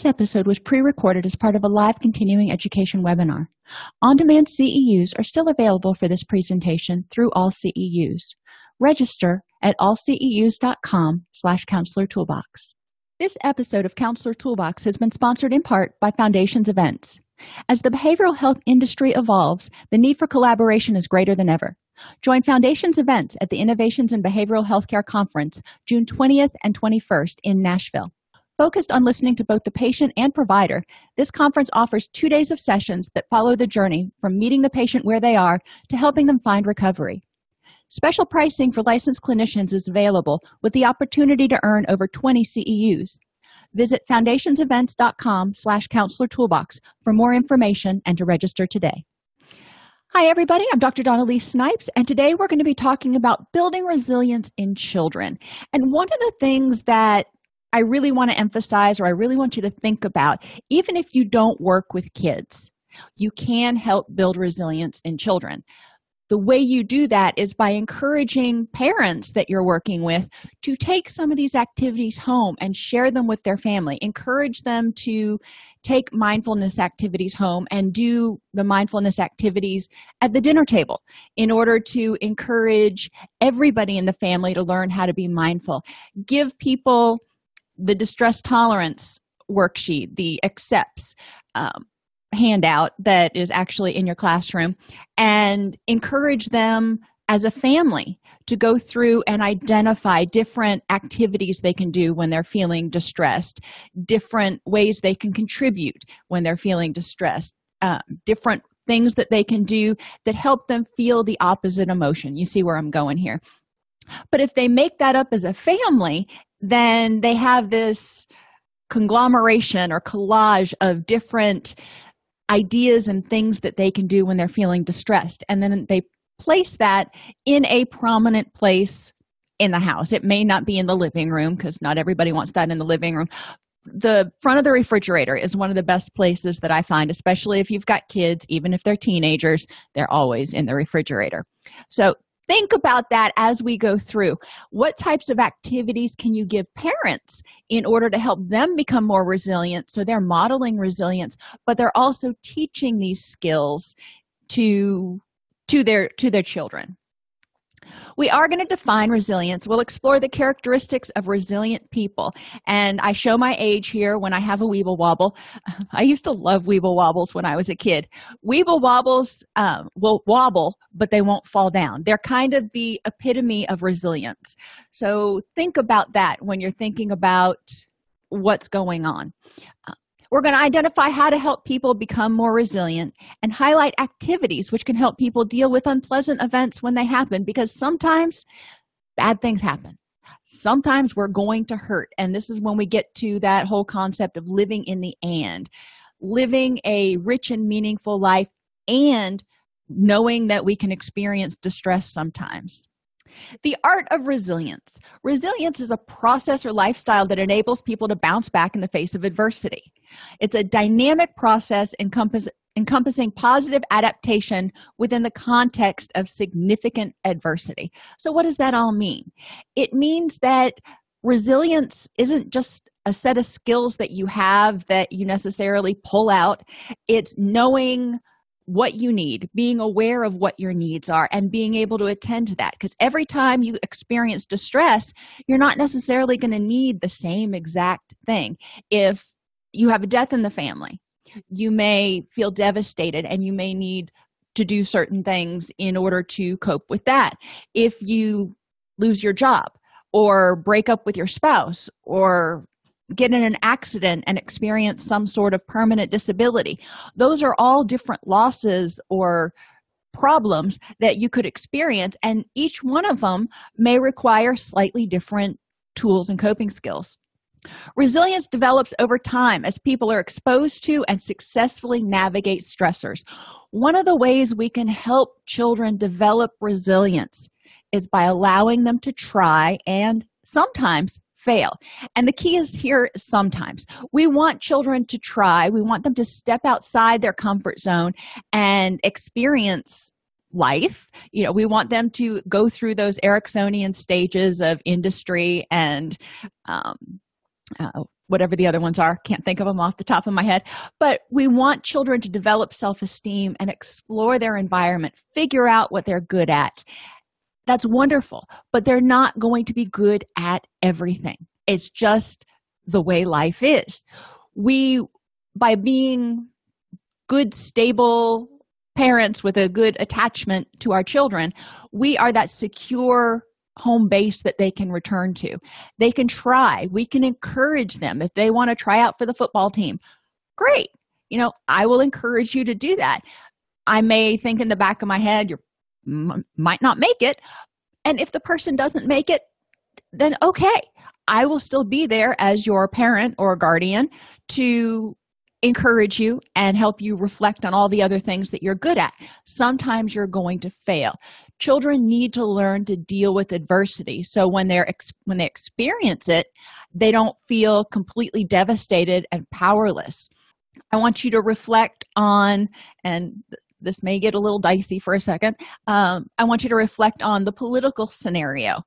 This episode was pre recorded as part of a live continuing education webinar. On demand CEUs are still available for this presentation through all CEUs. Register at allceus.com slash counselor toolbox. This episode of Counselor Toolbox has been sponsored in part by Foundations Events. As the behavioral health industry evolves, the need for collaboration is greater than ever. Join Foundations Events at the Innovations in Behavioral Healthcare Conference, June 20th and 21st in Nashville. Focused on listening to both the patient and provider, this conference offers two days of sessions that follow the journey from meeting the patient where they are to helping them find recovery. Special pricing for licensed clinicians is available with the opportunity to earn over 20 CEUs. Visit foundationsevents.com slash counselor toolbox for more information and to register today. Hi, everybody. I'm Dr. Dawn-Elise Snipes, and today we're going to be talking about building resilience in children. And one of the things that I really want to emphasize, or I really want you to think about, even if you don't work with kids, you can help build resilience in children. The way you do that is by encouraging parents that you're working with to take some of these activities home and share them with their family. Encourage them to take mindfulness activities home and do the mindfulness activities at the dinner table in order to encourage everybody in the family to learn how to be mindful. Give people the distress tolerance worksheet, the accepts um, handout that is actually in your classroom, and encourage them as a family to go through and identify different activities they can do when they're feeling distressed, different ways they can contribute when they're feeling distressed, uh, different things that they can do that help them feel the opposite emotion. You see where I'm going here. But if they make that up as a family then they have this conglomeration or collage of different ideas and things that they can do when they're feeling distressed. And then they place that in a prominent place in the house. It may not be in the living room because not everybody wants that in the living room. The front of the refrigerator is one of the best places that i find especially if you've got kids even if they're teenagers they're always in the refrigerator. So think about that as we go through. What types of activities can you give parents in order to help them become more resilient? So they're modeling resilience, but they're also teaching these skills to to their to their children we are going to define resilience. We'll explore the characteristics of resilient people. And I show my age here when I have a Weeble Wobble. I used to love Weeble Wobbles when I was a kid. Weeble Wobbles um, will wobble, but they won't fall down. They're kind of the epitome of resilience. So think about that when you're thinking about what's going on. We're going to identify how to help people become more resilient and highlight activities which can help people deal with unpleasant events when they happen because sometimes bad things happen. Sometimes we're going to hurt. And this is when we get to that whole concept of living in the and, living a rich and meaningful life and knowing that we can experience distress sometimes. The art of resilience. Resilience is a process or lifestyle that enables people to bounce back in the face of adversity. It's a dynamic process encompass, encompassing positive adaptation within the context of significant adversity. So, what does that all mean? It means that resilience isn't just a set of skills that you have that you necessarily pull out, it's knowing what you need, being aware of what your needs are, and being able to attend to that. Because every time you experience distress, you're not necessarily going to need the same exact thing. If you have a death in the family, you may feel devastated and you may need to do certain things in order to cope with that. If you lose your job, or break up with your spouse, or get in an accident and experience some sort of permanent disability. Those are all different losses or problems that you could experience, and each one of them may require slightly different tools and coping skills. Resilience develops over time as people are exposed to and successfully navigate stressors. One of the ways we can help children develop resilience is by allowing them to try and sometimes fail. And the key is here sometimes. We want children to try, we want them to step outside their comfort zone and experience life. You know, we want them to go through those Eriksonian stages of industry and um, uh, whatever the other ones are can't think of them off the top of my head but we want children to develop self-esteem and explore their environment figure out what they're good at that's wonderful but they're not going to be good at everything. It's just the way life is. We by being good stable parents with a good attachment to our children we are that secure home base that they can return to. They can try. We can encourage them. If they want to try out for the football team great. You know i will encourage you to do that. I may think in the back of my head you m- might not make it and if the person doesn't make it then okay i will still be there as your parent or guardian to encourage you and help you reflect on all the other things that you're good at. Sometimes you're going to fail. Children need to learn to deal with adversity. So when they're ex- when they experience it, they don't feel completely devastated and powerless. I want you to reflect on and this may get a little dicey for a second. Um, I want you to reflect on the political scenario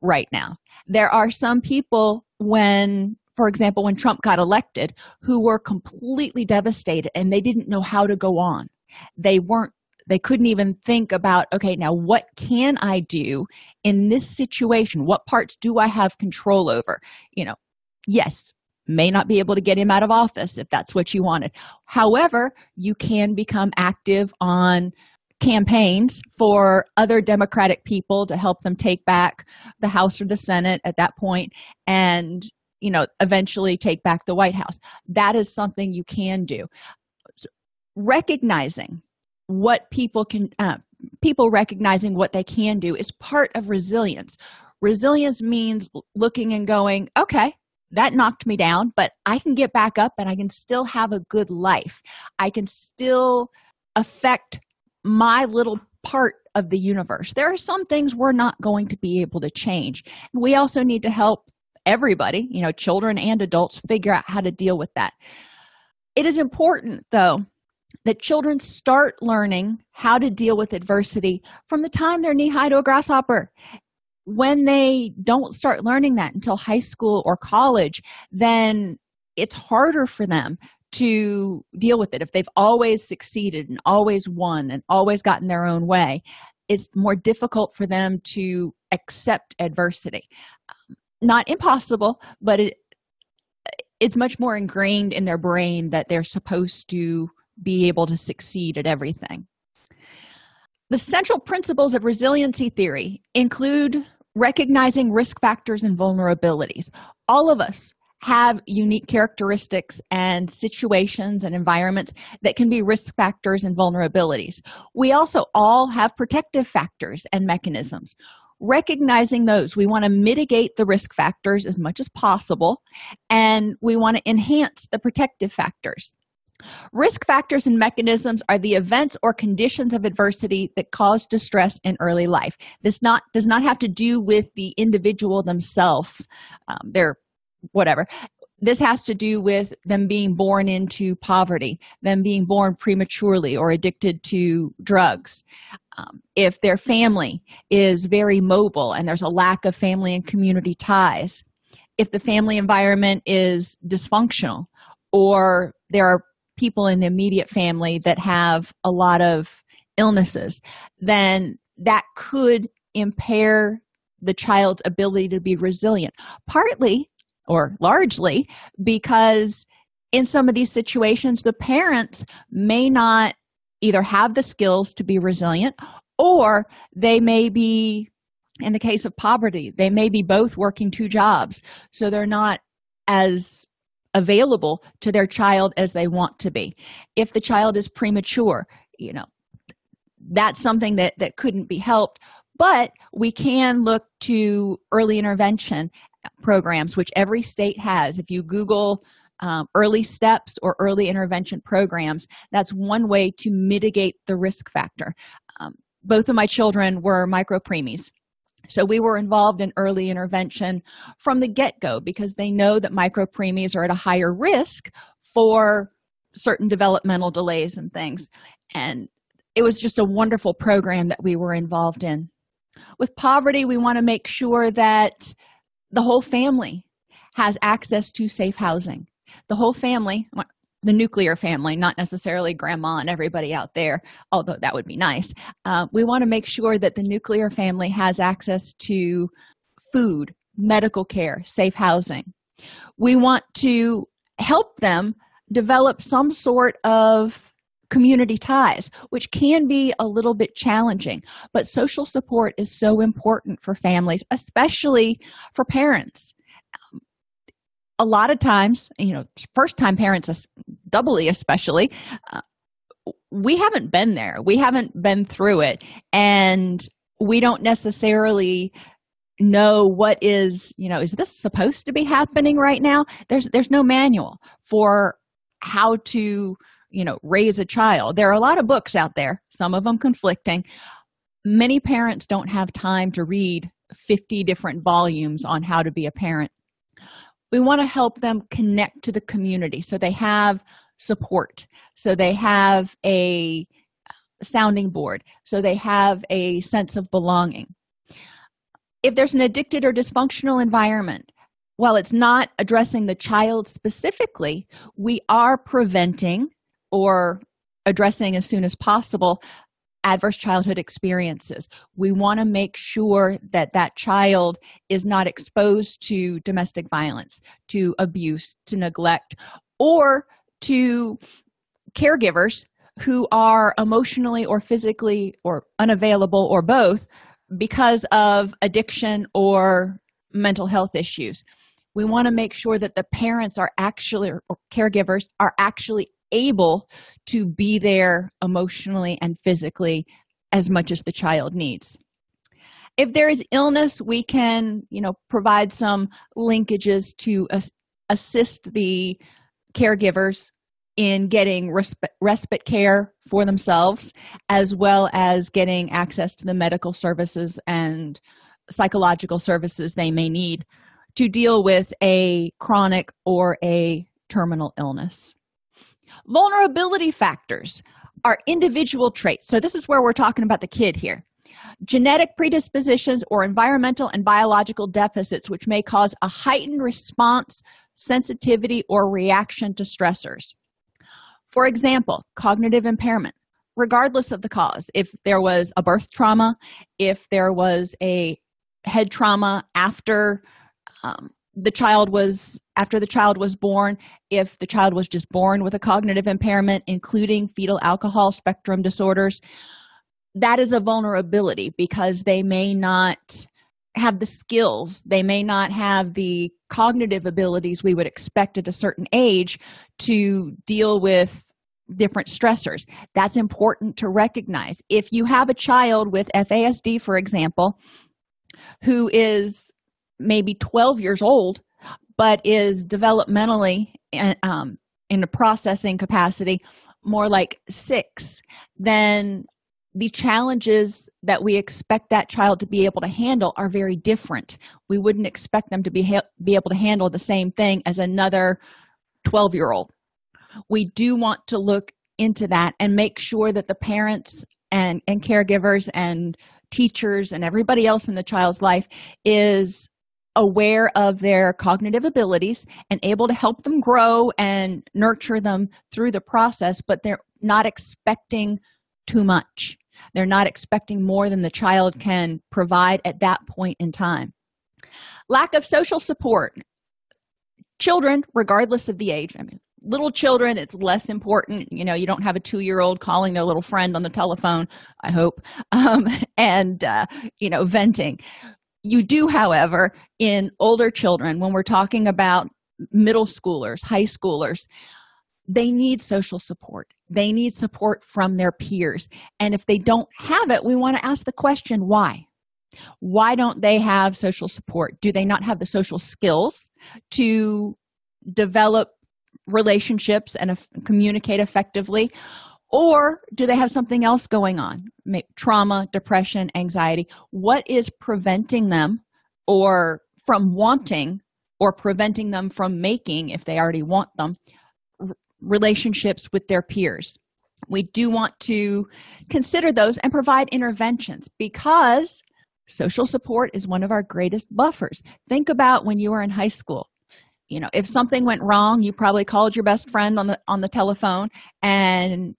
right now. There are some people when for example, when Trump got elected, who were completely devastated and they didn't know how to go on. They weren't, they couldn't even think about, okay, now what can I do in this situation? What parts do I have control over? You know, yes, may not be able to get him out of office if that's what you wanted. However, you can become active on campaigns for other democratic people to help them take back the house or the senate at that point and you know eventually take back the white house. That is something you can do. Recognizing what people can uh, people recognizing what they can do is part of resilience. Resilience means looking and going okay that knocked me down but i can get back up and i can still have a good life i can still affect my little part of the universe there are some things we're not going to be able to change we also need to help everybody, you know, children and adults, figure out how to deal with that. It is important, though, that children start learning how to deal with adversity from the time they're knee high to a grasshopper. When they don't start learning that until high school or college, then it's harder for them to deal with it. If they've always succeeded and always won and always gotten their own way, it's more difficult for them to accept adversity um, not impossible but it it's much more ingrained in their brain that they're supposed to be able to succeed at everything the central principles of resiliency theory include recognizing risk factors and vulnerabilities. All of us have unique characteristics and situations and environments that can be risk factors and vulnerabilities. We also all have protective factors and mechanisms. Recognizing those we want to mitigate the risk factors as much as possible and we want to enhance the protective factors risk factors and mechanisms are the events or conditions of adversity that cause distress in early life. This not does not have to do with the individual themselves um, they're whatever. This has to do with them being born into poverty them being born prematurely or addicted to drugs. Um, if their family is very mobile and there's a lack of family and community ties if the family environment is dysfunctional or there are people in the immediate family that have a lot of illnesses then that could impair the child's ability to be resilient partly or largely because in some of these situations the parents may not either have the skills to be resilient or they may be in the case of poverty they may be both working two jobs. So they're not as available to their child as they want to be. If the child is premature you know that's something that that couldn't be helped. But we can look to early intervention programs which every state has. If you google um, early steps or early intervention programs that's one way to mitigate the risk factor. Um, both of my children were micro preemies so we were involved in early intervention from the get-go because they know that micro preemies are at a higher risk for certain developmental delays and things. And it was just a wonderful program that we were involved in. With poverty we want to make sure that the whole family has access to safe housing. The whole family the nuclear family not necessarily grandma and everybody out there although that would be nice uh, we want to make sure that the nuclear family has access to food medical care safe housing we want to help them develop some sort of community ties, which can be a little bit challenging. But social support is so important for families, especially for parents. A lot of times, you know, first time parents, doubly especially, uh, we haven't been there. We haven't been through it. And we don't necessarily know what is you know is this supposed to be happening right now there's there's no manual for how to you know raise a child there are a lot of books out there some of them conflicting many parents don't have time to read 50 different volumes on how to be a parent we want to help them connect to the community. So they have support. So they have a sounding board. So they have a sense of belonging. If there's an addicted or dysfunctional environment while it's not addressing the child specifically we are preventing or addressing as soon as possible adverse childhood experiences. We want to make sure that that child is not exposed to domestic violence to abuse to neglect or to caregivers who are emotionally or physically or unavailable or both because of addiction or mental health issues. We want to make sure that the parents are actually or caregivers are actually able to be there emotionally and physically as much as the child needs. If there is illness we can you know provide some linkages to assist the caregivers in getting respite, respite care for themselves as well as getting access to the medical services and psychological services they may need to deal with a chronic or a terminal illness vulnerability factors are individual traits. So this is where we're talking about the kid here. Genetic predispositions or environmental and biological deficits which may cause a heightened response sensitivity or reaction to stressors. For example cognitive impairment. Regardless of the cause if there was a birth trauma if there was a head trauma after um, the child was after the child was born if the child was just born with a cognitive impairment including fetal alcohol spectrum disorders that is a vulnerability because they may not have the skills they may not have the cognitive abilities we would expect at a certain age to deal with different stressors. That's important to recognize. If you have a child with fasd for example who is maybe 12 years old but is developmentally um, in a processing capacity more like six then the challenges that we expect that child to be able to handle are very different. We wouldn't expect them to be ha- be able to handle the same thing as another 12 year old we do want to look into that and make sure that the parents and and caregivers and teachers and everybody else in the child's life is aware of their cognitive abilities and able to help them grow and nurture them through the process but they're not expecting too much. They're not expecting more than the child can provide at that point in time. Lack of social support. Children regardless of the age i mean little children it's less important. You know you don't have a two-year-old calling their little friend on the telephone i hope um, and uh, you know venting you do however in older children when we're talking about middle schoolers high schoolers they need social support. They need support from their peers. And if they don't have it we want to ask the question why? Why don't they have social support? Do they not have the social skills to develop relationships and communicate effectively or do they have something else going on? Trauma depression anxiety. What is preventing them or from wanting or preventing them from making if they already want them relationships with their peers? We do want to consider those and provide interventions because social support is one of our greatest buffers. Think about when you were in high school. You know if something went wrong you probably called your best friend on the on the telephone and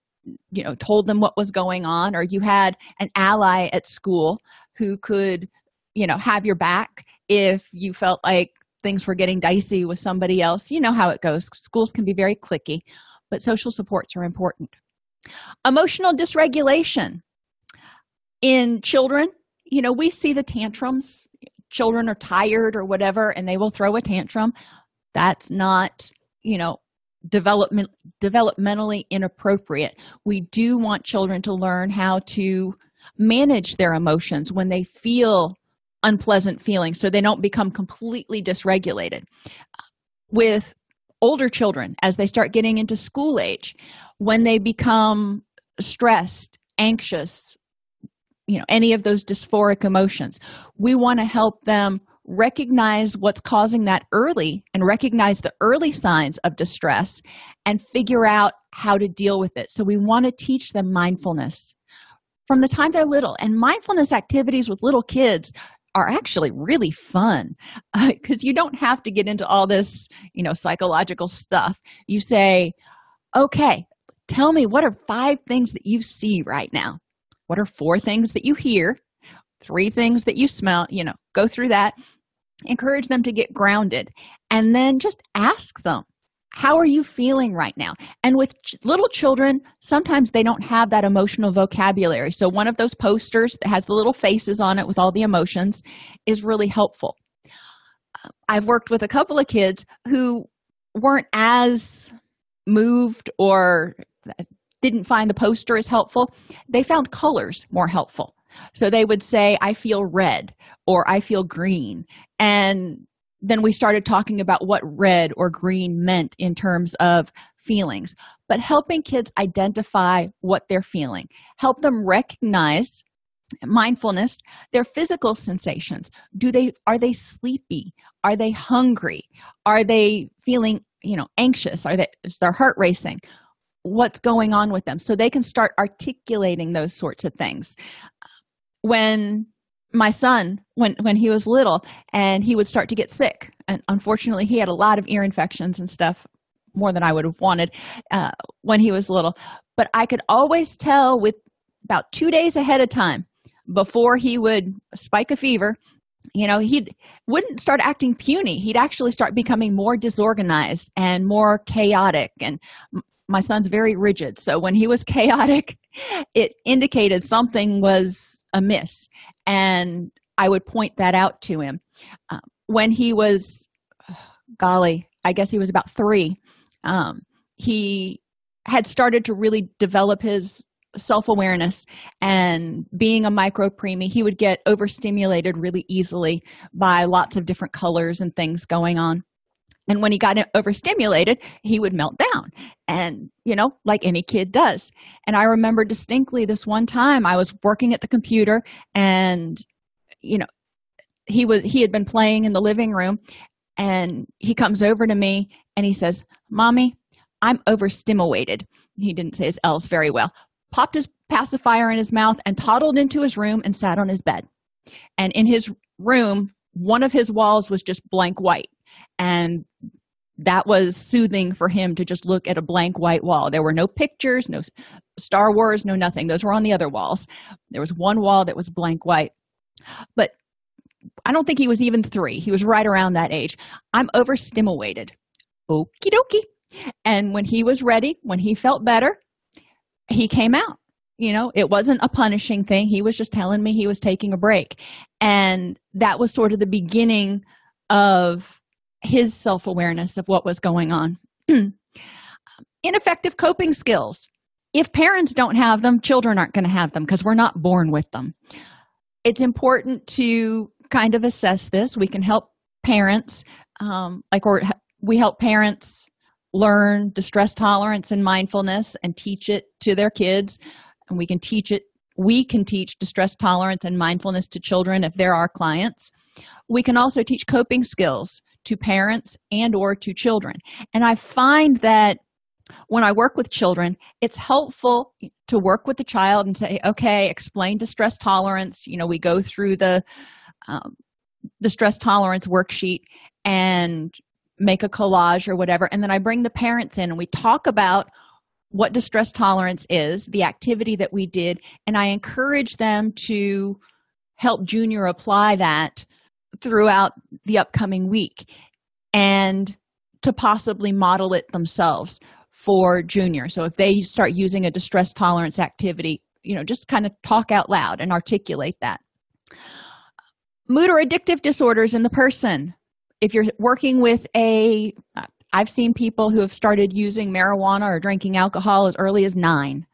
you know told them what was going on or you had an ally at school who could you know have your back if you felt like things were getting dicey with somebody else. You know how it goes. Schools can be very cliquey but social supports are important. Emotional dysregulation in children. You know we see the tantrums. Children are tired or whatever and they will throw a tantrum. That's not you know development developmentally inappropriate. We do want children to learn how to manage their emotions when they feel unpleasant feelings so they don't become completely dysregulated. With older children as they start getting into school age when they become stressed anxious you know any of those dysphoric emotions we want to help them recognize what's causing that early and recognize the early signs of distress and figure out how to deal with it. So we want to teach them mindfulness. From the time they're little and mindfulness activities with little kids are actually really fun because uh, you don't have to get into all this you know psychological stuff. You say okay tell me what are five things that you see right now? What are four things that you hear three things that you smell you know go through that encourage them to get grounded and then just ask them how are you feeling right now? And with ch- little children sometimes they don't have that emotional vocabulary. So one of those posters that has the little faces on it with all the emotions is really helpful. I've worked with a couple of kids who weren't as moved or uh, didn't find the poster as helpful. They found colors more helpful so they would say i feel red or i feel green. And then we started talking about what red or green meant in terms of feelings. But helping kids identify what they're feeling help them recognize mindfulness their physical sensations. Do they are they sleepy? Are they hungry? Are they feeling you know anxious? Are they is their heart racing? What's going on with them? So they can start articulating those sorts of things when my son when when he was little and he would start to get sick. And unfortunately he had a lot of ear infections and stuff more than i would have wanted uh, when he was little. But i could always tell with about two days ahead of time before he would spike a fever you know he wouldn't start acting puny. He'd actually start becoming more disorganized and more chaotic. And my son's very rigid. So when he was chaotic it indicated something was amiss and i would point that out to him. Uh, when he was golly i guess he was about three um, he had started to really develop his self-awareness and being a micro preemie he would get overstimulated really easily by lots of different colors and things going on and when he got overstimulated he would melt down. And you know like any kid does. And i remember distinctly this one time i was working at the computer and you know he was he had been playing in the living room and he comes over to me and he says mommy i'm overstimulated. He didn't say his l's very well. Popped his pacifier in his mouth and toddled into his room and sat on his bed. And in his room one of his walls was just blank white. And that was soothing for him to just look at a blank white wall. There were no pictures no star wars no nothing. Those were on the other walls. There was one wall that was blank white. But i don't think he was even three. He was right around that age. I'm overstimulated. Okie dokie. And when he was ready when he felt better he came out. You know it wasn't a punishing thing. He was just telling me he was taking a break. And that was sort of the beginning of his self awareness of what was going on. Ineffective coping skills. If parents don't have them, children aren't going to have them because we're not born with them. It's important to kind of assess this. We can help parents, um, like or we help parents learn distress tolerance and mindfulness and teach it to their kids. And we can teach it we can teach distress tolerance and mindfulness to children if they're our clients we can also teach coping skills to parents and or to children. And i find that when i work with children it's helpful to work with the child and say okay explain distress tolerance. You know we go through the um, the stress tolerance worksheet and make a collage or whatever and then i bring the parents in and we talk about what distress tolerance is the activity that we did and i encourage them to help junior apply that throughout the upcoming week and to possibly model it themselves for junior. So if they start using a distress tolerance activity you know just kind of talk out loud and articulate that. Mood or addictive disorders in the person. If you're working with a i've seen people who have started using marijuana or drinking alcohol as early as nine.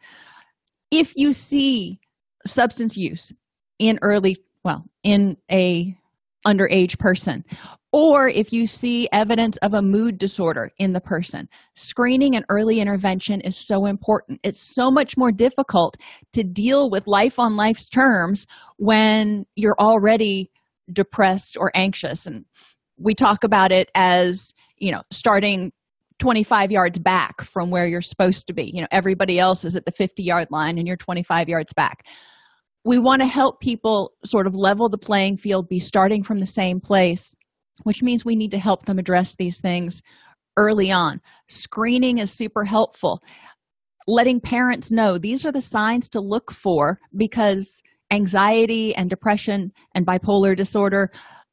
If you see substance use in early well in a underage person or if you see evidence of a mood disorder in the person. Screening and early intervention is so important. It's so much more difficult to deal with life on life's terms when you're already depressed or anxious. And we talk about it as you know starting 25 yards back from where you're supposed to be. You know everybody else is at the 50 yard line and you're 25 yards back we want to help people sort of level the playing field be starting from the same place which means we need to help them address these things early on. Screening is super helpful. Letting parents know these are the signs to look for because anxiety and depression and bipolar disorder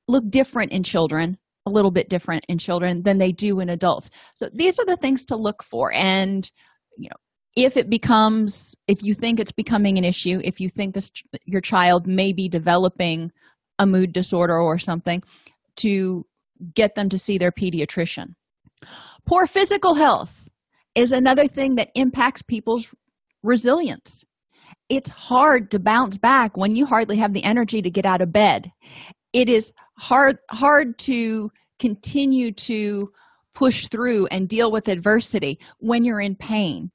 look different in children a little bit different in children than they do in adults. So these are the things to look for and you know if it becomes if you think it's becoming an issue if you think this your child may be developing a mood disorder or something to get them to see their pediatrician. Poor physical health is another thing that impacts people's resilience. It's hard to bounce back when you hardly have the energy to get out of bed. It is hard hard to continue to push through and deal with adversity when you're in pain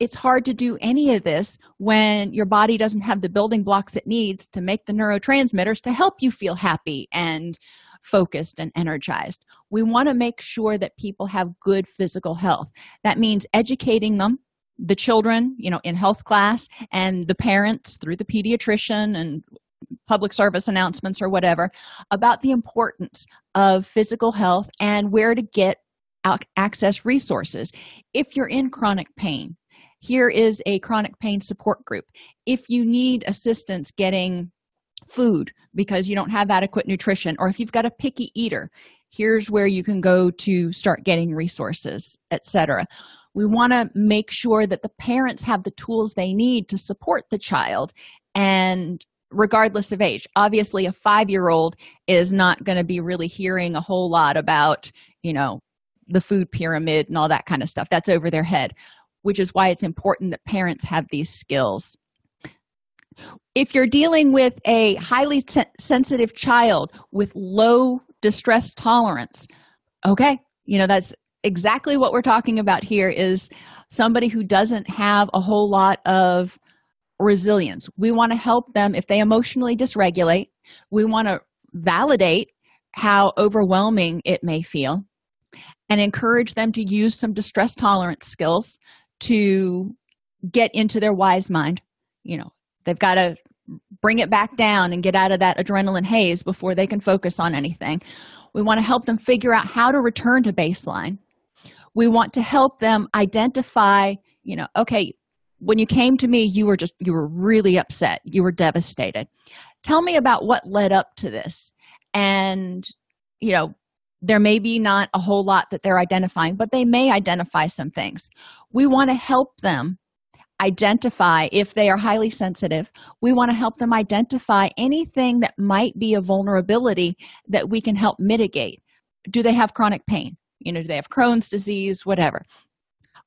it's hard to do any of this when your body doesn't have the building blocks it needs to make the neurotransmitters to help you feel happy and focused and energized. We want to make sure that people have good physical health. That means educating them the children you know in health class and the parents through the pediatrician and public service announcements or whatever about the importance of physical health and where to get access resources. If you're in chronic pain here is a chronic pain support group. If you need assistance getting food because you don't have adequate nutrition or if you've got a picky eater here's where you can go to start getting resources etc we want to make sure that the parents have the tools they need to support the child and regardless of age. Obviously a five year old is not going to be really hearing a whole lot about you know the food pyramid and all that kind of stuff. That's over their head which is why it's important that parents have these skills. If you're dealing with a highly sensitive child with low distress tolerance okay you know that's exactly what we're talking about here is somebody who doesn't have a whole lot of resilience. We want to help them if they emotionally dysregulate. We want to validate how overwhelming it may feel and encourage them to use some distress tolerance skills to get into their wise mind. You know they've got to bring it back down and get out of that adrenaline haze before they can focus on anything. We want to help them figure out how to return to baseline. We want to help them identify you know okay when you came to me you were just you were really upset. You were devastated. Tell me about what led up to this. And you know there may be not a whole lot that they're identifying but they may identify some things. We want to help them identify if they are highly sensitive we want to help them identify anything that might be a vulnerability that we can help mitigate. Do they have chronic pain? You know do they have crohn's disease whatever.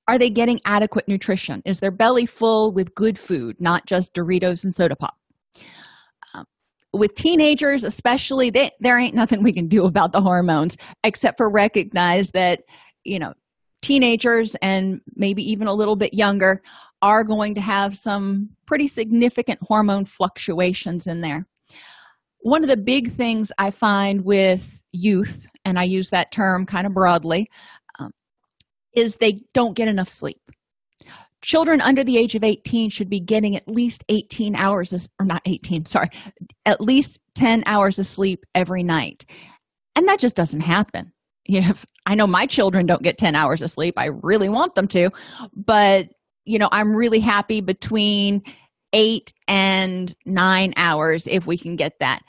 Are they getting adequate nutrition? Is their belly full with good food not just doritos and soda pop with teenagers especially they, there ain't nothing we can do about the hormones except for recognize that you know teenagers and maybe even a little bit younger are going to have some pretty significant hormone fluctuations in there. One of the big things i find with youth and i use that term kind of broadly um, is they don't get enough sleep children under the age of 18 should be getting at least 18 hours of, or not 18 sorry at least 10 hours of sleep every night. And that just doesn't happen. You know i know my children don't get 10 hours of sleep. I really want them to. But you know i'm really happy between eight and nine hours if we can get that.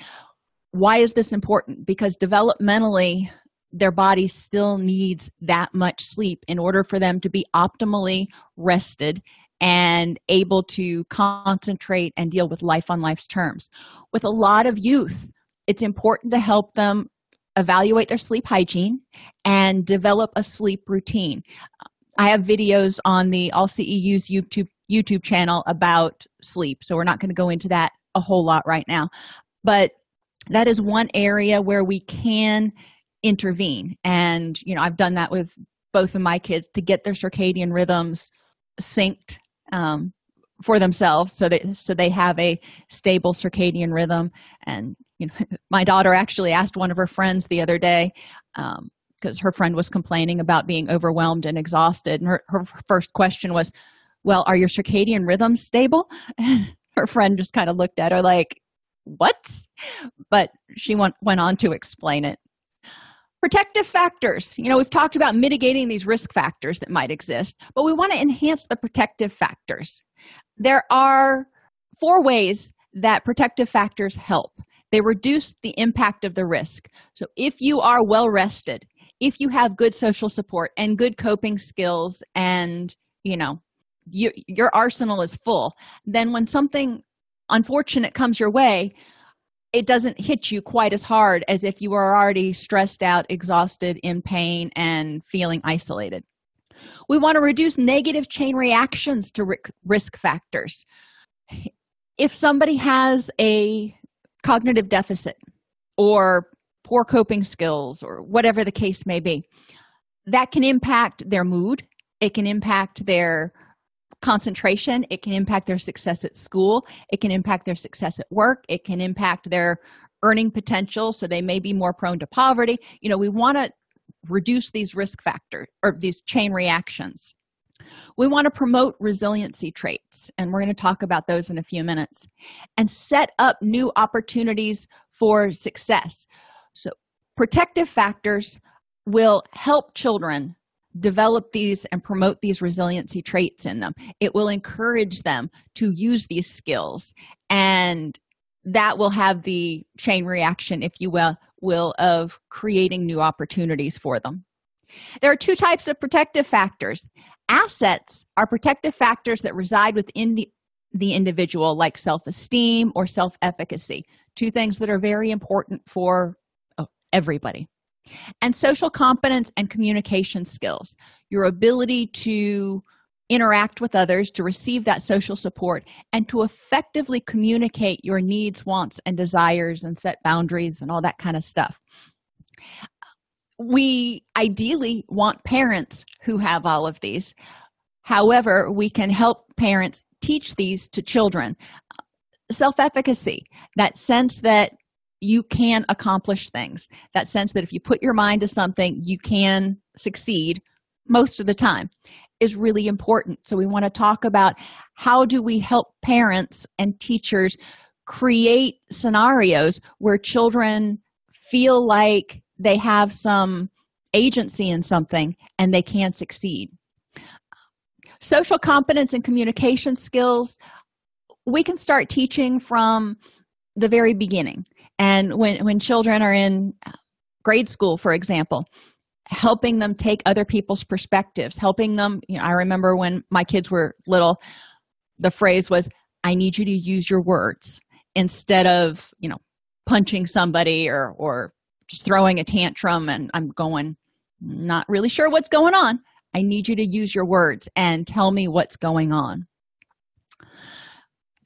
Why is this important? Because developmentally their body still needs that much sleep in order for them to be optimally rested and able to concentrate and deal with life on life's terms. With a lot of youth, it's important to help them evaluate their sleep hygiene and develop a sleep routine. I have videos on the All CEU's YouTube YouTube channel about sleep, so we're not going to go into that a whole lot right now. But that is one area where we can intervene. And you know i've done that with both of my kids to get their circadian rhythms synced um, for themselves so that so they have a stable circadian rhythm. And you know my daughter actually asked one of her friends the other day because um, her friend was complaining about being overwhelmed and exhausted. And her, her first question was well are your circadian rhythms stable? Her friend just kind of looked at her like what? But she went, went on to explain it protective factors. You know we've talked about mitigating these risk factors that might exist but we want to enhance the protective factors. There are four ways that protective factors help. They reduce the impact of the risk. So if you are well rested if you have good social support and good coping skills and you know you, your arsenal is full then when something unfortunate comes your way it doesn't hit you quite as hard as if you were already stressed out, exhausted, in pain, and feeling isolated. We want to reduce negative chain reactions to risk factors. If somebody has a cognitive deficit or poor coping skills or whatever the case may be, that can impact their mood, it can impact their concentration it can impact their success at school it can impact their success at work it can impact their earning potential so they may be more prone to poverty. You know we want to reduce these risk factors or these chain reactions. We want to promote resiliency traits and we're going to talk about those in a few minutes and set up new opportunities for success. So protective factors will help children develop these and promote these resiliency traits in them. It will encourage them to use these skills and that will have the chain reaction if you will will of creating new opportunities for them. There are two types of protective factors. Assets are protective factors that reside within the, the individual like self-esteem or self-efficacy. Two things that are very important for oh, everybody and social competence and communication skills. Your ability to interact with others to receive that social support and to effectively communicate your needs wants and desires and set boundaries and all that kind of stuff. We ideally want parents who have all of these. However we can help parents teach these to children. Self-efficacy that sense that you can accomplish things. That sense that if you put your mind to something you can succeed most of the time is really important. So we want to talk about how do we help parents and teachers create scenarios where children feel like they have some agency in something and they can succeed. Social competence and communication skills we can start teaching from the very beginning and when when children are in grade school for example helping them take other people's perspectives helping them you know i remember when my kids were little the phrase was i need you to use your words instead of you know punching somebody or or just throwing a tantrum and i'm going not really sure what's going on. I need you to use your words and tell me what's going on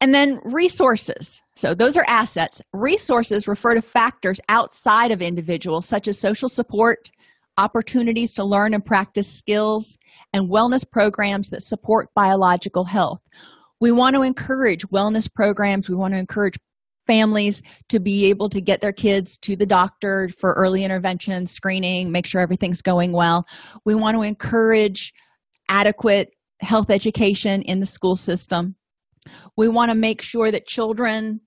and then resources. So those are assets. Resources refer to factors outside of individuals, such as social support, opportunities to learn and practice skills, and wellness programs that support biological health. We want to encourage wellness programs. We want to encourage families to be able to get their kids to the doctor for early intervention, screening, make sure everything's going well. We want to encourage adequate health education in the school system we want to make sure that children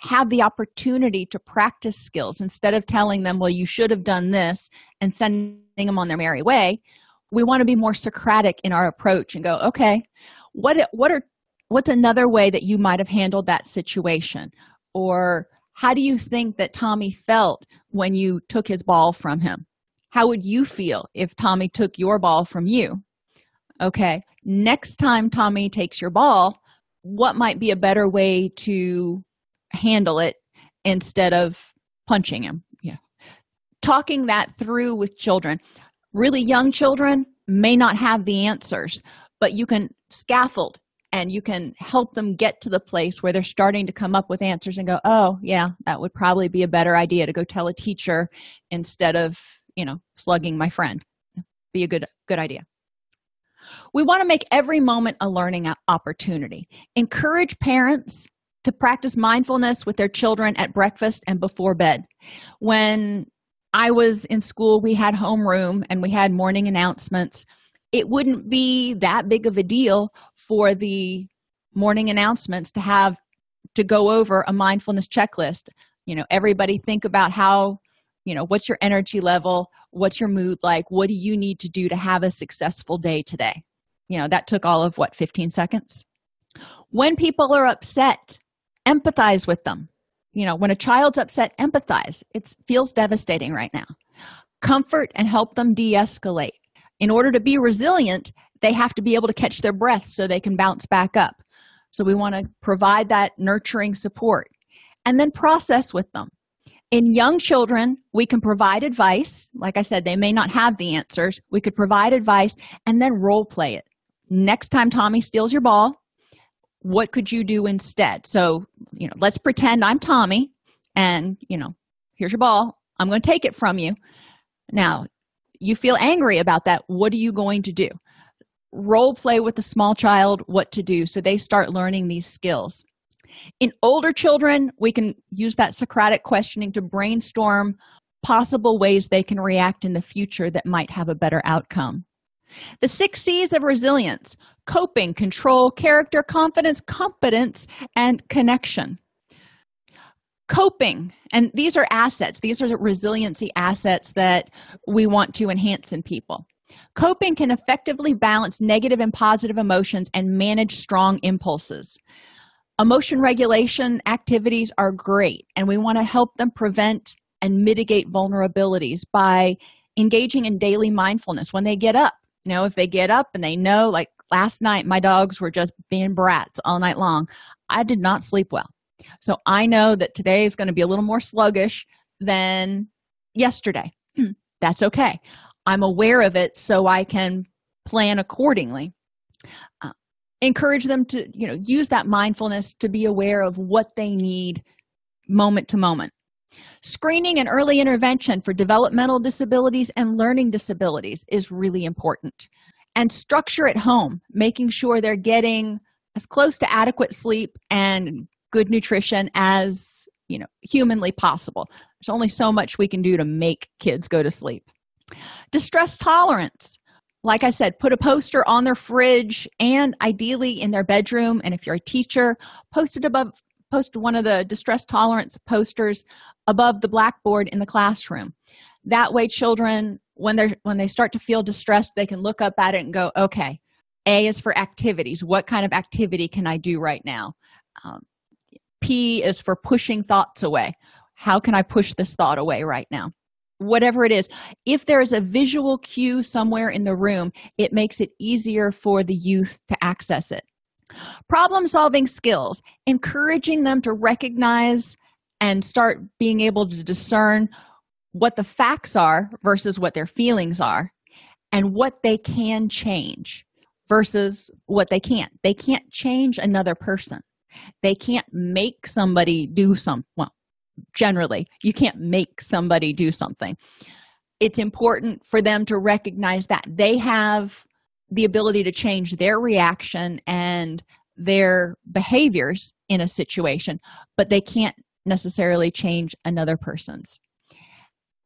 have the opportunity to practice skills instead of telling them, well, you should have done this and sending them on their merry way. We want to be more Socratic in our approach and go, okay, what what are what's another way that you might have handled that situation? Or how do you think that Tommy felt when you took his ball from him? How would you feel if Tommy took your ball from you? Okay, next time Tommy takes your ball, what might be a better way to handle it instead of punching him? Yeah. Talking that through with children. Really young children may not have the answers, but you can scaffold and you can help them get to the place where they're starting to come up with answers and go, oh, yeah, that would probably be a better idea to go tell a teacher instead of, you know, slugging my friend. Be a good, good idea. We want to make every moment a learning opportunity. Encourage parents to practice mindfulness with their children at breakfast and before bed. When I was in school, we had homeroom and we had morning announcements. It wouldn't be that big of a deal for the morning announcements to have to go over a mindfulness checklist. You know, everybody think about how, you know, what's your energy level? What's your mood like? What do you need to do to have a successful day today? You know, that took all of what, 15 seconds? When people are upset, empathize with them. You know, when a child's upset, empathize. It feels devastating right now. Comfort and help them de escalate. In order to be resilient, they have to be able to catch their breath so they can bounce back up. So we want to provide that nurturing support and then process with them. In young children, we can provide advice. Like I said, they may not have the answers. We could provide advice and then role play it. Next time Tommy steals your ball, what could you do instead? So, you know, let's pretend I'm Tommy and, you know, here's your ball. I'm going to take it from you. Now, you feel angry about that. What are you going to do? Role play with the small child what to do so they start learning these skills. In older children, we can use that Socratic questioning to brainstorm possible ways they can react in the future that might have a better outcome. The six C's of resilience coping, control, character, confidence, competence, and connection. Coping, and these are assets, these are resiliency assets that we want to enhance in people. Coping can effectively balance negative and positive emotions and manage strong impulses. Emotion regulation activities are great, and we want to help them prevent and mitigate vulnerabilities by engaging in daily mindfulness when they get up. You know, if they get up and they know, like last night, my dogs were just being brats all night long, I did not sleep well. So I know that today is going to be a little more sluggish than yesterday. That's okay. I'm aware of it so I can plan accordingly. Uh, encourage them to you know use that mindfulness to be aware of what they need moment to moment. Screening and early intervention for developmental disabilities and learning disabilities is really important. And structure at home making sure they're getting as close to adequate sleep and good nutrition as you know humanly possible. There's only so much we can do to make kids go to sleep. Distress tolerance like I said, put a poster on their fridge and ideally in their bedroom. And if you're a teacher, post it above, post one of the distress tolerance posters above the blackboard in the classroom. That way, children, when they're when they start to feel distressed, they can look up at it and go, okay, A is for activities. What kind of activity can I do right now? Um, P is for pushing thoughts away. How can I push this thought away right now? Whatever it is. If there's a visual cue somewhere in the room it makes it easier for the youth to access it. Problem solving skills encouraging them to recognize and start being able to discern what the facts are versus what their feelings are and what they can change versus what they can't. They can't change another person. They can't make somebody do some well generally. You can't make somebody do something. It's important for them to recognize that they have the ability to change their reaction and their behaviors in a situation but they can't necessarily change another person's.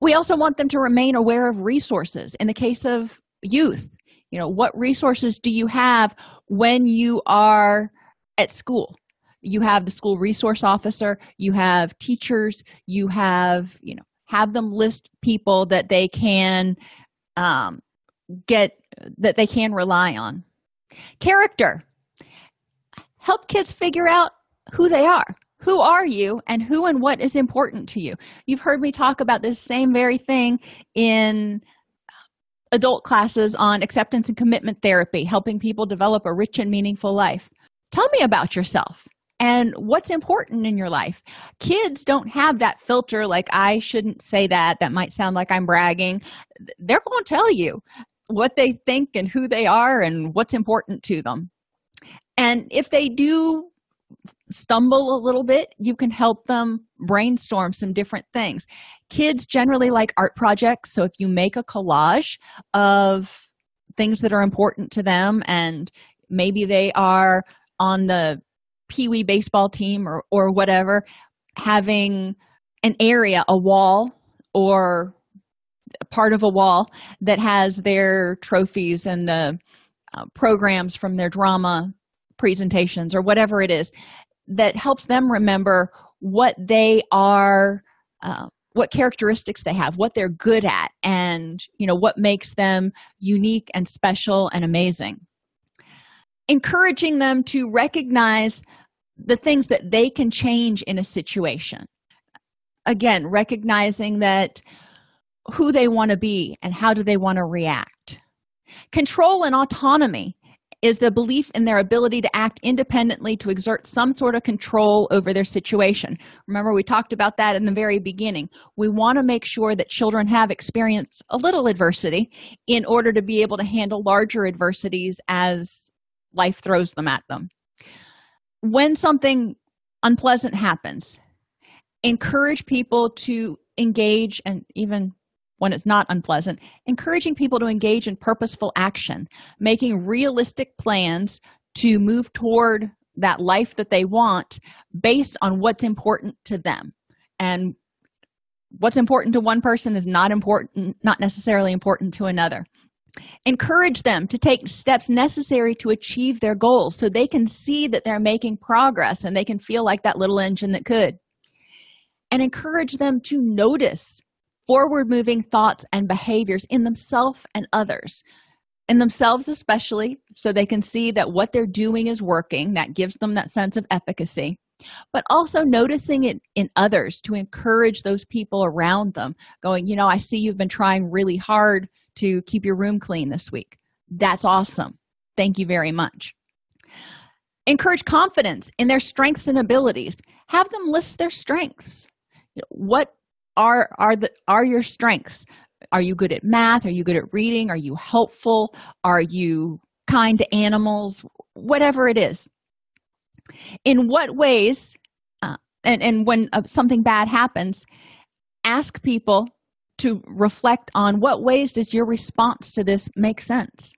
We also want them to remain aware of resources. In the case of youth you know what resources do you have when you are at school you have the school resource officer you have teachers you have you know have them list people that they can um, get that they can rely on. Character. Help kids figure out who they are. Who are you and who and what is important to you? You've heard me talk about this same very thing in adult classes on acceptance and commitment therapy helping people develop a rich and meaningful life. Tell me about yourself and what's important in your life. Kids don't have that filter like, I shouldn't say that. That might sound like I'm bragging. They're going to tell you what they think and who they are and what's important to them. And if they do stumble a little bit, you can help them brainstorm some different things. Kids generally like art projects. So if you make a collage of things that are important to them and maybe they are on the pee wee baseball team or, or whatever, having an area, a wall, or part of a wall that has their trophies and the uh, programs from their drama presentations or whatever it is that helps them remember what they are uh, what characteristics they have what they're good at and you know what makes them unique and special and amazing. Encouraging them to recognize the things that they can change in a situation. Again recognizing that who they want to be and how do they want to react. Control and autonomy is the belief in their ability to act independently to exert some sort of control over their situation. Remember we talked about that in the very beginning. We want to make sure that children have experienced a little adversity in order to be able to handle larger adversities as life throws them at them when something unpleasant happens encourage people to engage and even when it's not unpleasant encouraging people to engage in purposeful action making realistic plans to move toward that life that they want based on what's important to them. And what's important to one person is not important not necessarily important to another encourage them to take steps necessary to achieve their goals so they can see that they're making progress and they can feel like that little engine that could. And encourage them to notice forward moving thoughts and behaviors in themselves and others in themselves especially so they can see that what they're doing is working that gives them that sense of efficacy but also noticing it in others to encourage those people around them going you know i see you've been trying really hard to keep your room clean this week. That's awesome. Thank you very much. Encourage confidence in their strengths and abilities. Have them list their strengths. What are are the are your strengths? Are you good at math? Are you good at reading? Are you helpful? Are you kind to animals? Whatever it is. In what ways uh, and and when uh, something bad happens ask people to reflect on what ways does your response to this make sense?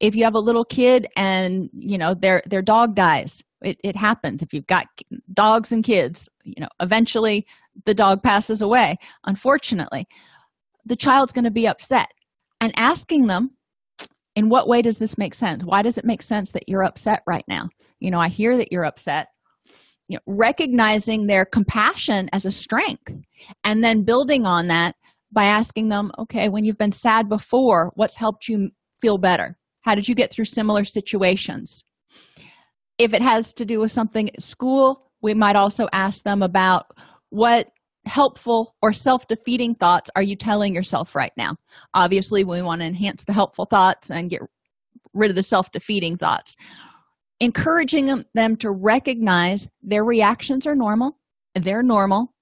If you have a little kid and you know their their dog dies it, it happens. If you've got dogs and kids you know eventually the dog passes away unfortunately. The child's going to be upset. And asking them in what way does this make sense? Why does it make sense that you're upset right now? You know i hear that you're upset. You know recognizing their compassion as a strength and then building on that by asking them okay when you've been sad before what's helped you feel better? How did you get through similar situations? If it has to do with something at school we might also ask them about what helpful or self-defeating thoughts are you telling yourself right now? Obviously we want to enhance the helpful thoughts and get rid of the self-defeating thoughts. Encouraging them to recognize their reactions are normal they're normal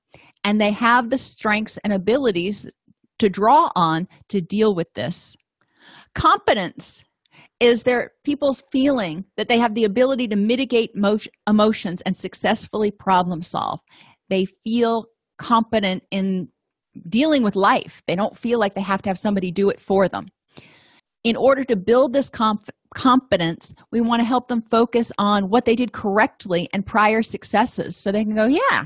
and they have the strengths and abilities to draw on to deal with this. Competence is their people's feeling that they have the ability to mitigate emotions and successfully problem solve. They feel competent in dealing with life. They don't feel like they have to have somebody do it for them. In order to build this comp- competence we want to help them focus on what they did correctly and prior successes so they can go yeah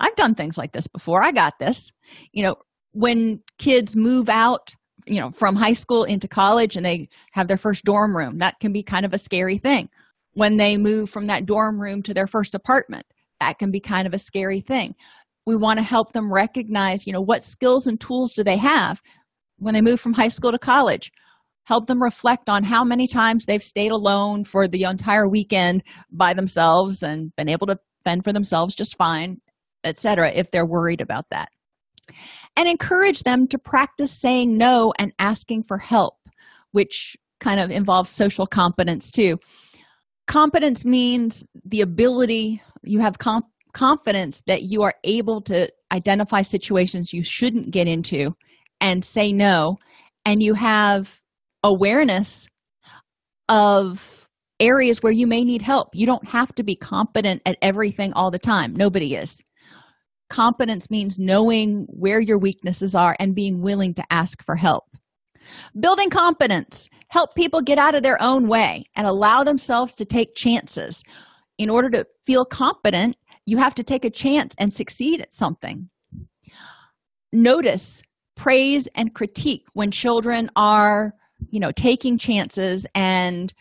i've done things like this before. I got this. You know when kids move out you know from high school into college and they have their first dorm room that can be kind of a scary thing. When they move from that dorm room to their first apartment that can be kind of a scary thing. We want to help them recognize you know what skills and tools do they have when they move from high school to college. Help them reflect on how many times they've stayed alone for the entire weekend by themselves and been able to fend for themselves just fine etc if they're worried about that. And encourage them to practice saying no and asking for help which kind of involves social competence too. Competence means the ability you have comp- confidence that you are able to identify situations you shouldn't get into and say no. And you have awareness of areas where you may need help. You don't have to be competent at everything all the time. Nobody is competence means knowing where your weaknesses are and being willing to ask for help. Building competence. Help people get out of their own way and allow themselves to take chances. In order to feel competent you have to take a chance and succeed at something. Notice praise and critique when children are you know taking chances and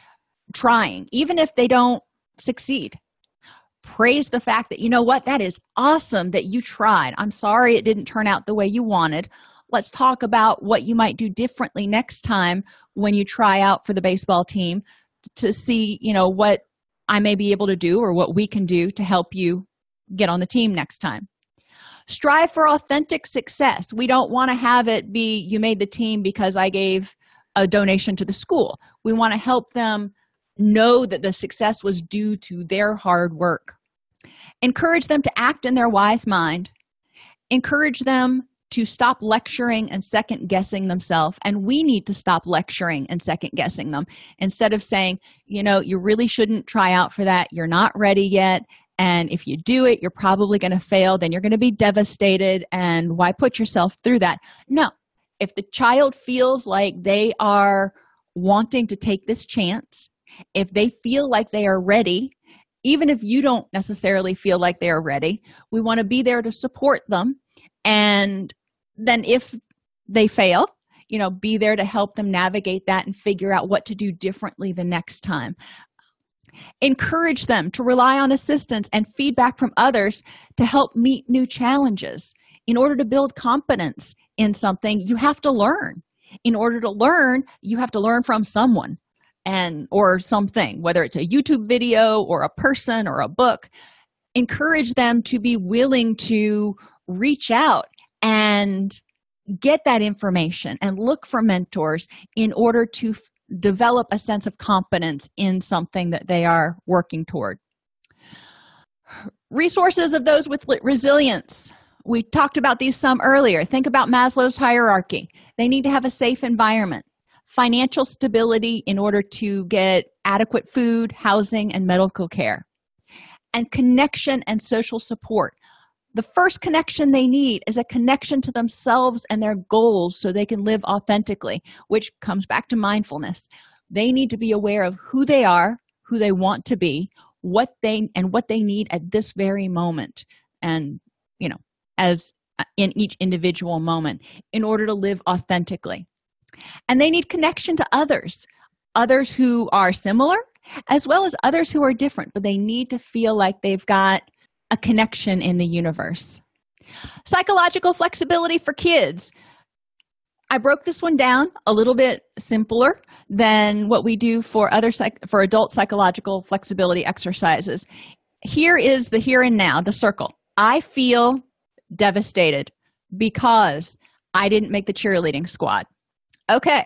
trying even if they don't succeed praise the fact that you know what? That is awesome that you tried. I'm sorry it didn't turn out the way you wanted. Let's talk about what you might do differently next time when you try out for the baseball team to see you know what i may be able to do or what we can do to help you get on the team next time. Strive for authentic success. We don't want to have it be you made the team because i gave a donation to the school. We want to help them know that the success was due to their hard work. Encourage them to act in their wise mind. Encourage them to stop lecturing and second guessing themselves. And we need to stop lecturing and second guessing them. Instead of saying you know you really shouldn't try out for that. You're not ready yet. And if you do it you're probably going to fail. Then you're going to be devastated. And why put yourself through that? No. If the child feels like they are wanting to take this chance if they feel like they are ready even if you don't necessarily feel like they are ready we want to be there to support them. And then if they fail you know be there to help them navigate that and figure out what to do differently the next time. Encourage them to rely on assistance and feedback from others to help meet new challenges. In order to build competence in something you have to learn. In order to learn you have to learn from someone and or something whether it's a youtube video or a person or a book encourage them to be willing to reach out and get that information and look for mentors in order to f- develop a sense of competence in something that they are working toward. Resources of those with resilience. We talked about these some earlier. Think about Maslow's hierarchy. They need to have a safe environment, financial stability in order to get adequate food, housing, and medical care, and connection and social support the first connection they need is a connection to themselves and their goals so they can live authentically, which comes back to mindfulness. They need to be aware of who they are, who they want to be, what they and what they need at this very moment and you know as uh, in each individual moment in order to live authentically and they need connection to others others who are similar as well as others who are different but they need to feel like they've got a connection in the universe. Psychological flexibility for kids. I broke this one down a little bit simpler than what we do for other psych- for adult psychological flexibility exercises. Here is the here and now, the circle. I feel devastated because I didn't make the cheerleading squad. Okay.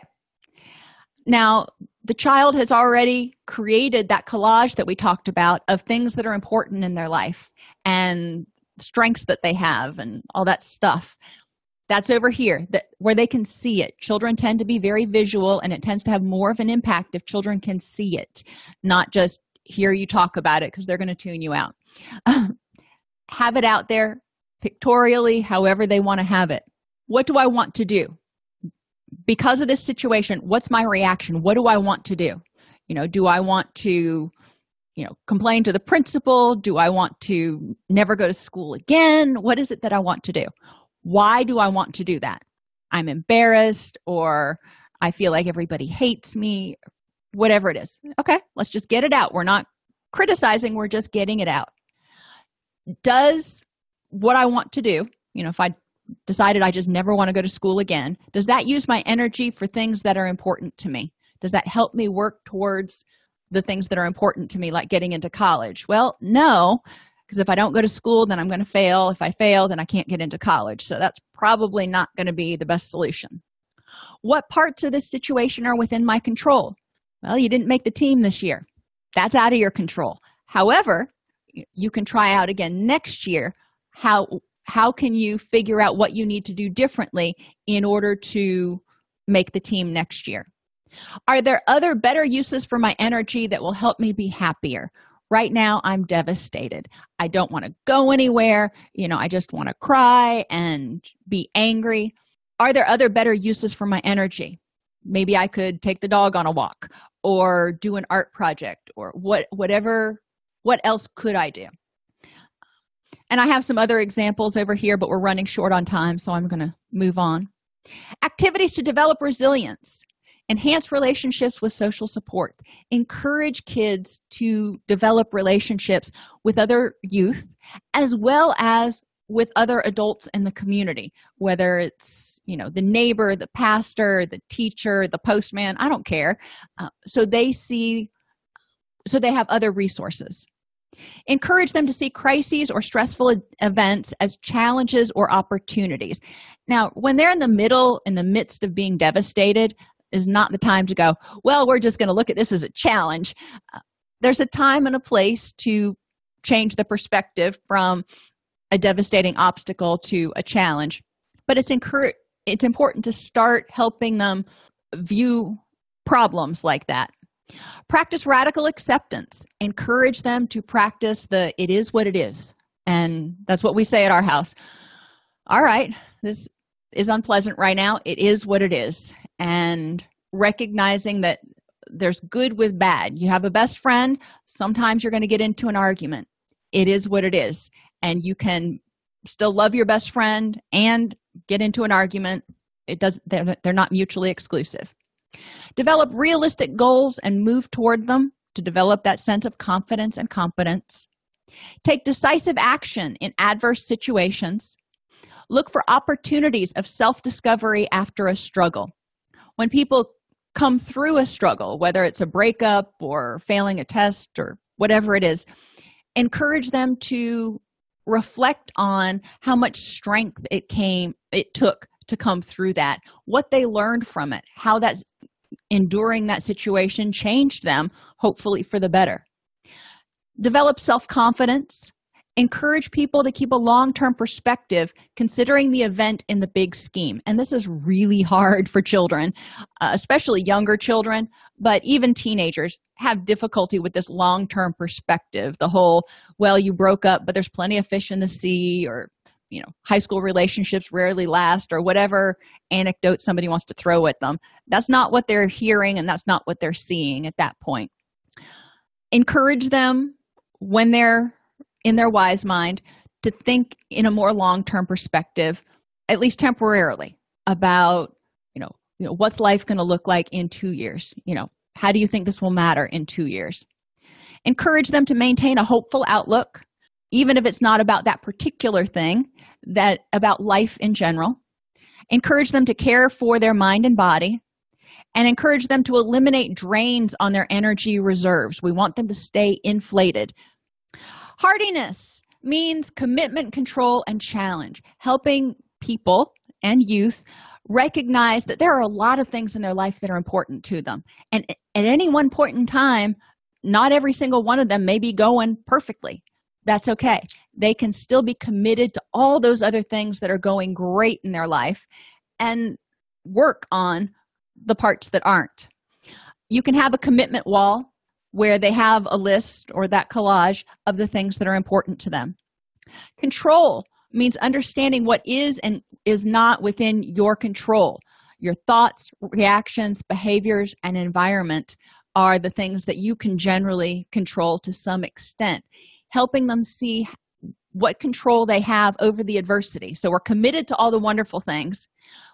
Now, the child has already created that collage that we talked about of things that are important in their life and strengths that they have and all that stuff. That's over here that where they can see it. Children tend to be very visual and it tends to have more of an impact if children can see it not just hear you talk about it because they're going to tune you out. Have it out there pictorially however they want to have it. What do i want to do because of this situation what's my reaction? What do i want to do? You know do i want to you know complain to the principal? Do i want to never go to school again? What is it that i want to do? Why do i want to do that? I'm embarrassed or i feel like everybody hates me whatever it is. Okay let's just get it out. We're not criticizing we're just getting it out. Does what i want to do you know if i decided i just never want to go to school again. Does that use my energy for things that are important to me? Does that help me work towards the things that are important to me like getting into college? Well no because if i don't go to school then i'm going to fail. If i fail then i can't get into college. So that's probably not going to be the best solution. What parts of this situation are within my control? Well you didn't make the team this year. That's out of your control. However you can try out again next year how how can you figure out what you need to do differently in order to make the team next year? Are there other better uses for my energy that will help me be happier? Right now i'm devastated. I don't want to go anywhere. You know i just want to cry and be angry. Are there other better uses for my energy? Maybe i could take the dog on a walk or do an art project or what whatever what else could i do and i have some other examples over here but we're running short on time so i'm going to move on. Activities to develop resilience enhance relationships with social support encourage kids to develop relationships with other youth as well as with other adults in the community whether it's you know the neighbor the pastor the teacher the postman i don't care. Uh, so they see so they have other resources encourage them to see crises or stressful events as challenges or opportunities. Now when they're in the middle in the midst of being devastated is not the time to go well we're just going to look at this as a challenge. Uh, there's a time and a place to change the perspective from a devastating obstacle to a challenge. But it's encourage it's important to start helping them view problems like that practice radical acceptance. Encourage them to practice the it is what it is. And that's what we say at our house. All right this is unpleasant right now. It is what it is. And recognizing that there's good with bad. You have a best friend. Sometimes you're going to get into an argument. It is what it is. And you can still love your best friend and get into an argument. It does they're, they're not mutually exclusive develop realistic goals and move toward them to develop that sense of confidence and competence. Take decisive action in adverse situations. Look for opportunities of self-discovery after a struggle. When people come through a struggle whether it's a breakup or failing a test or whatever it is encourage them to reflect on how much strength it came it took to come through that what they learned from it how that enduring that situation changed them hopefully for the better. Develop self-confidence. Encourage people to keep a long-term perspective considering the event in the big scheme. And this is really hard for children uh, especially younger children but even teenagers have difficulty with this long-term perspective. The whole well you broke up but there's plenty of fish in the sea or you know high school relationships rarely last or whatever anecdote somebody wants to throw at them. That's not what they're hearing and that's not what they're seeing at that point. Encourage them when they're in their wise mind to think in a more long-term perspective at least temporarily about you know you know what's life going to look like in 2 years? You know how do you think this will matter in 2 years? Encourage them to maintain a hopeful outlook even if it's not about that particular thing that about life in general encourage them to care for their mind and body and encourage them to eliminate drains on their energy reserves. We want them to stay inflated. Hardiness means commitment control and challenge helping people and youth recognize that there are a lot of things in their life that are important to them. And at any one point in time not every single one of them may be going perfectly that's okay. They can still be committed to all those other things that are going great in their life and work on the parts that aren't. You can have a commitment wall where they have a list or that collage of the things that are important to them. Control means understanding what is and is not within your control. Your thoughts reactions behaviors and environment are the things that you can generally control to some extent helping them see what control they have over the adversity so we're committed to all the wonderful things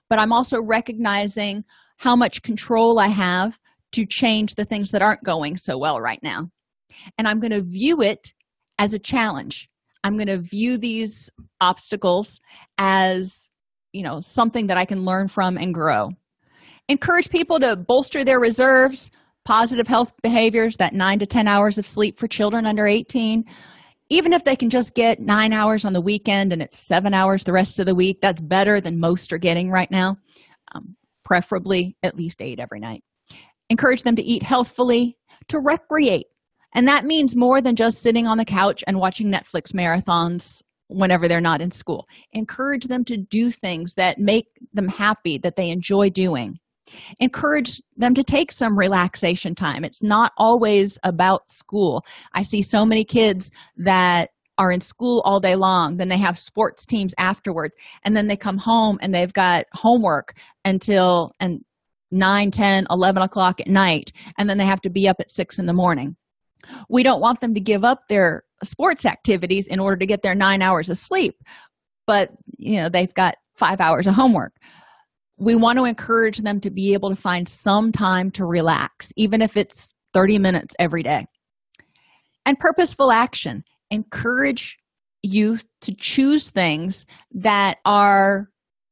but i'm also recognizing how much control i have to change the things that aren't going so well right now and I'm going to view it as a challenge. I'm going to view these obstacles as, you know, something that I can learn from and grow. Encourage people to bolster their reserves, positive health behaviors, that nine to 10 hours of sleep for children under 18. Even if they can just get nine hours on the weekend and it's seven hours the rest of the week, that's better than most are getting right now. Um, preferably at least eight every night. Encourage them to eat healthfully, to recreate. And that means more than just sitting on the couch and watching Netflix marathons whenever they're not in school. Encourage them to do things that make them happy, that they enjoy doing. Encourage them to take some relaxation time. It's not always about school. I see so many kids that are in school all day long then they have sports teams afterwards and then they come home and they've got homework until and 9 10 11 o'clock at night and then they have to be up at 6 in the morning we don't want them to give up their sports activities in order to get their nine hours of sleep but you know they've got five hours of homework we want to encourage them to be able to find some time to relax even if it's 30 minutes every day and purposeful action encourage youth to choose things that are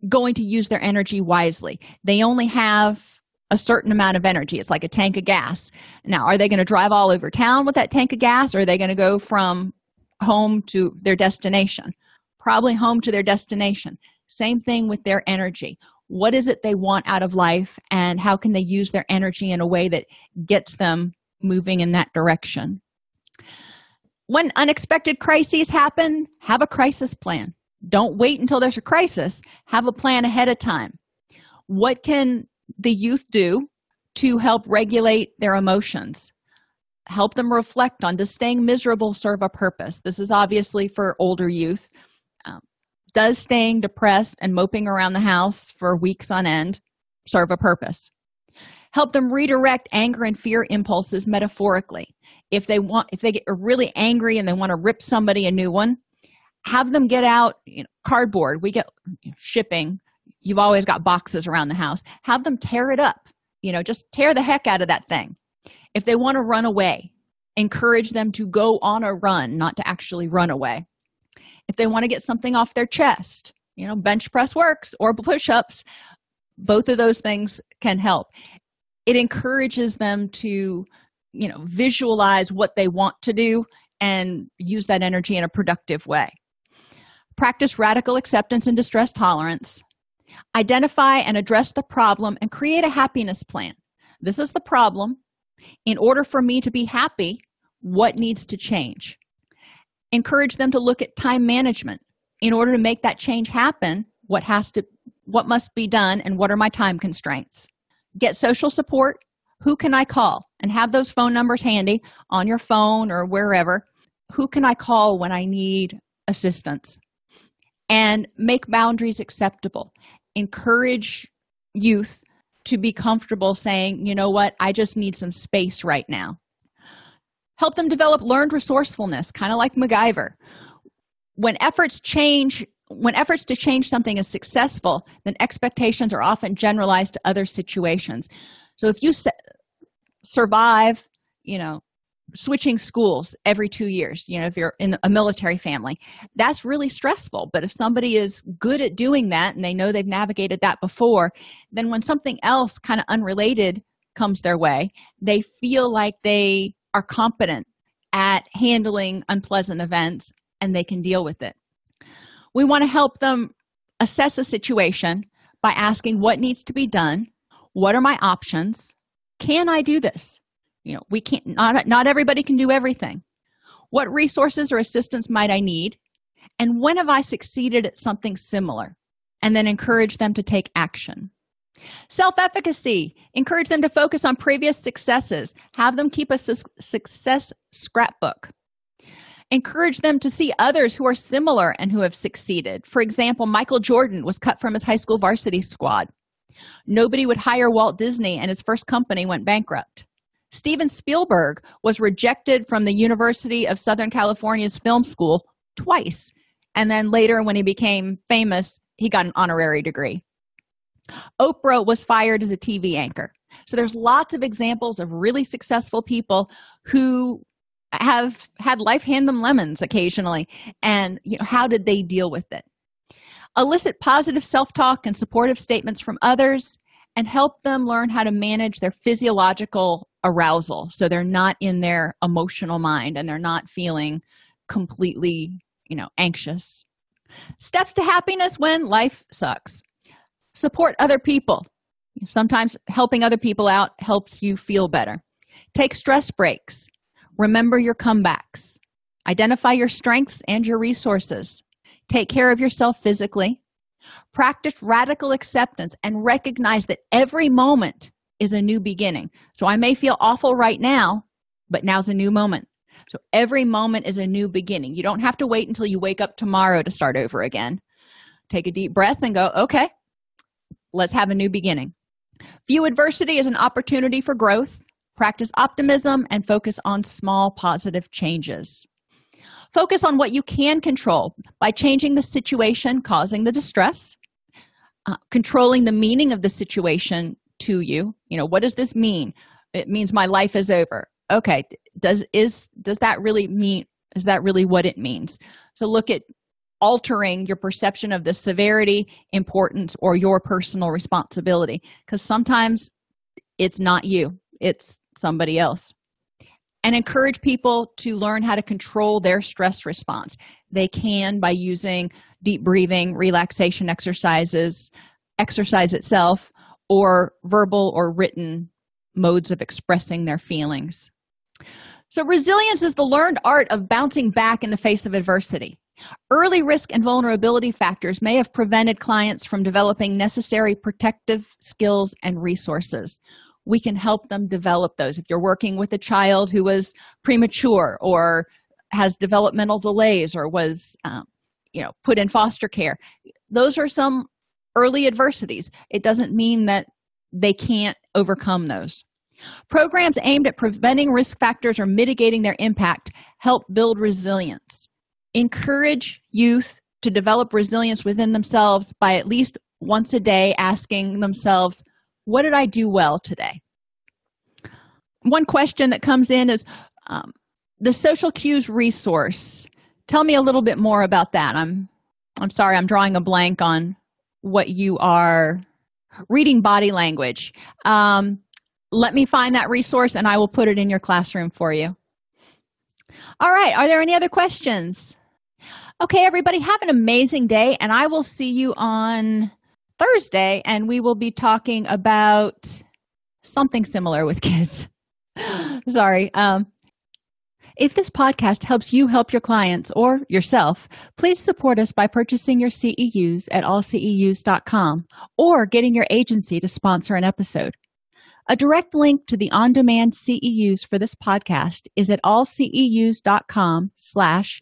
going to use their energy wisely they only have a certain amount of energy. It's like a tank of gas. Now, are they going to drive all over town with that tank of gas or are they going to go from home to their destination? Probably home to their destination. Same thing with their energy. What is it they want out of life and how can they use their energy in a way that gets them moving in that direction? When unexpected crises happen, have a crisis plan. Don't wait until there's a crisis. Have a plan ahead of time. What can the youth do to help regulate their emotions help them reflect on does staying miserable serve a purpose this is obviously for older youth does staying depressed and moping around the house for weeks on end serve a purpose? Help them redirect anger and fear impulses metaphorically. If they want if they get really angry and they want to rip somebody a new one have them get out you know, cardboard. We get shipping. You've always got boxes around the house. Have them tear it up. You know just tear the heck out of that thing. If they want to run away encourage them to go on a run not to actually run away if they want to get something off their chest you know bench press works or push-ups both of those things can help it encourages them to you know visualize what they want to do and use that energy in a productive way practice radical acceptance and distress tolerance Identify and address the problem and create a happiness plan. This is the problem. In order for me to be happy, what needs to change? Encourage them to look at time management. In order to make that change happen, what has to what must be done and what are my time constraints? Get social support. Who can I call? And have those phone numbers handy on your phone or wherever. Who can I call when I need assistance? And make boundaries acceptable encourage youth to be comfortable saying, you know what, I just need some space right now. Help them develop learned resourcefulness, kind of like MacGyver. When efforts change, when efforts to change something is successful, then expectations are often generalized to other situations. So if you survive, you know, switching schools every two years you know if you're in a military family that's really stressful but if somebody is good at doing that and they know they've navigated that before then when something else kind of unrelated comes their way they feel like they are competent at handling unpleasant events and they can deal with it. We want to help them assess a situation by asking what needs to be done what are my options can i do this? You know we can't not, not everybody can do everything. What resources or assistance might i need? And when have i succeeded at something similar? And then encourage them to take action self-efficacy. Encourage them to focus on previous successes. Have them keep a su- success scrapbook. Encourage them to see others who are similar and who have succeeded. For example michael jordan was cut from his high school varsity squad. Nobody would hire walt disney and his first company went bankrupt. Steven Spielberg was rejected from the University of Southern California's film school twice. And then later, when he became famous, he got an honorary degree. Oprah was fired as a TV anchor. So there's lots of examples of really successful people who have had life hand them lemons occasionally and you know how did they deal with it? Elicit positive self-talk and supportive statements from others and help them learn how to manage their physiological arousal so they're not in their emotional mind and they're not feeling completely you know anxious. Steps to happiness when life sucks support other people. Sometimes helping other people out helps you feel better. Take stress breaks. Remember your comebacks. Identify your strengths and your resources. Take care of yourself physically. Practice radical acceptance and recognize that every moment is a new beginning. So i may feel awful right now but now's a new moment. So every moment is a new beginning. You don't have to wait until you wake up tomorrow to start over again. Take a deep breath and go okay let's have a new beginning. View adversity as an opportunity for growth. Practice optimism and focus on small positive changes. Focus on what you can control by changing the situation causing the distress uh, controlling the meaning of the situation to you. You know what does this mean? It means my life is over. Okay does is does that really mean is that really what it means? So look at altering your perception of the severity importance or your personal responsibility. Because sometimes it's not you it's somebody else. And encourage people to learn how to control their stress response. They can by using deep breathing relaxation exercises exercise itself or verbal or written modes of expressing their feelings. So resilience is the learned art of bouncing back in the face of adversity early risk and vulnerability factors may have prevented clients from developing necessary protective skills and resources. We can help them develop those. If you're working with a child who was premature or has developmental delays or was um, you know put in foster care those are some early adversities. It doesn't mean that they can't overcome those. Programs aimed at preventing risk factors or mitigating their impact help build resilience encourage youth to develop resilience within themselves by at least once a day asking themselves what did i do well today? One question that comes in is um, the social cues resource. Tell me a little bit more about that. I'm i'm sorry i'm drawing a blank on what you are reading body language. Um, let me find that resource and i will put it in your classroom for you. All right are there any other questions okay everybody have an amazing day and i will see you on thursday and we will be talking about something similar with kids sorry um if this podcast helps you help your clients or yourself, please support us by purchasing your CEUs at allceus.com or getting your agency to sponsor an episode. A direct link to the on-demand CEUs for this podcast is at allceus.com slash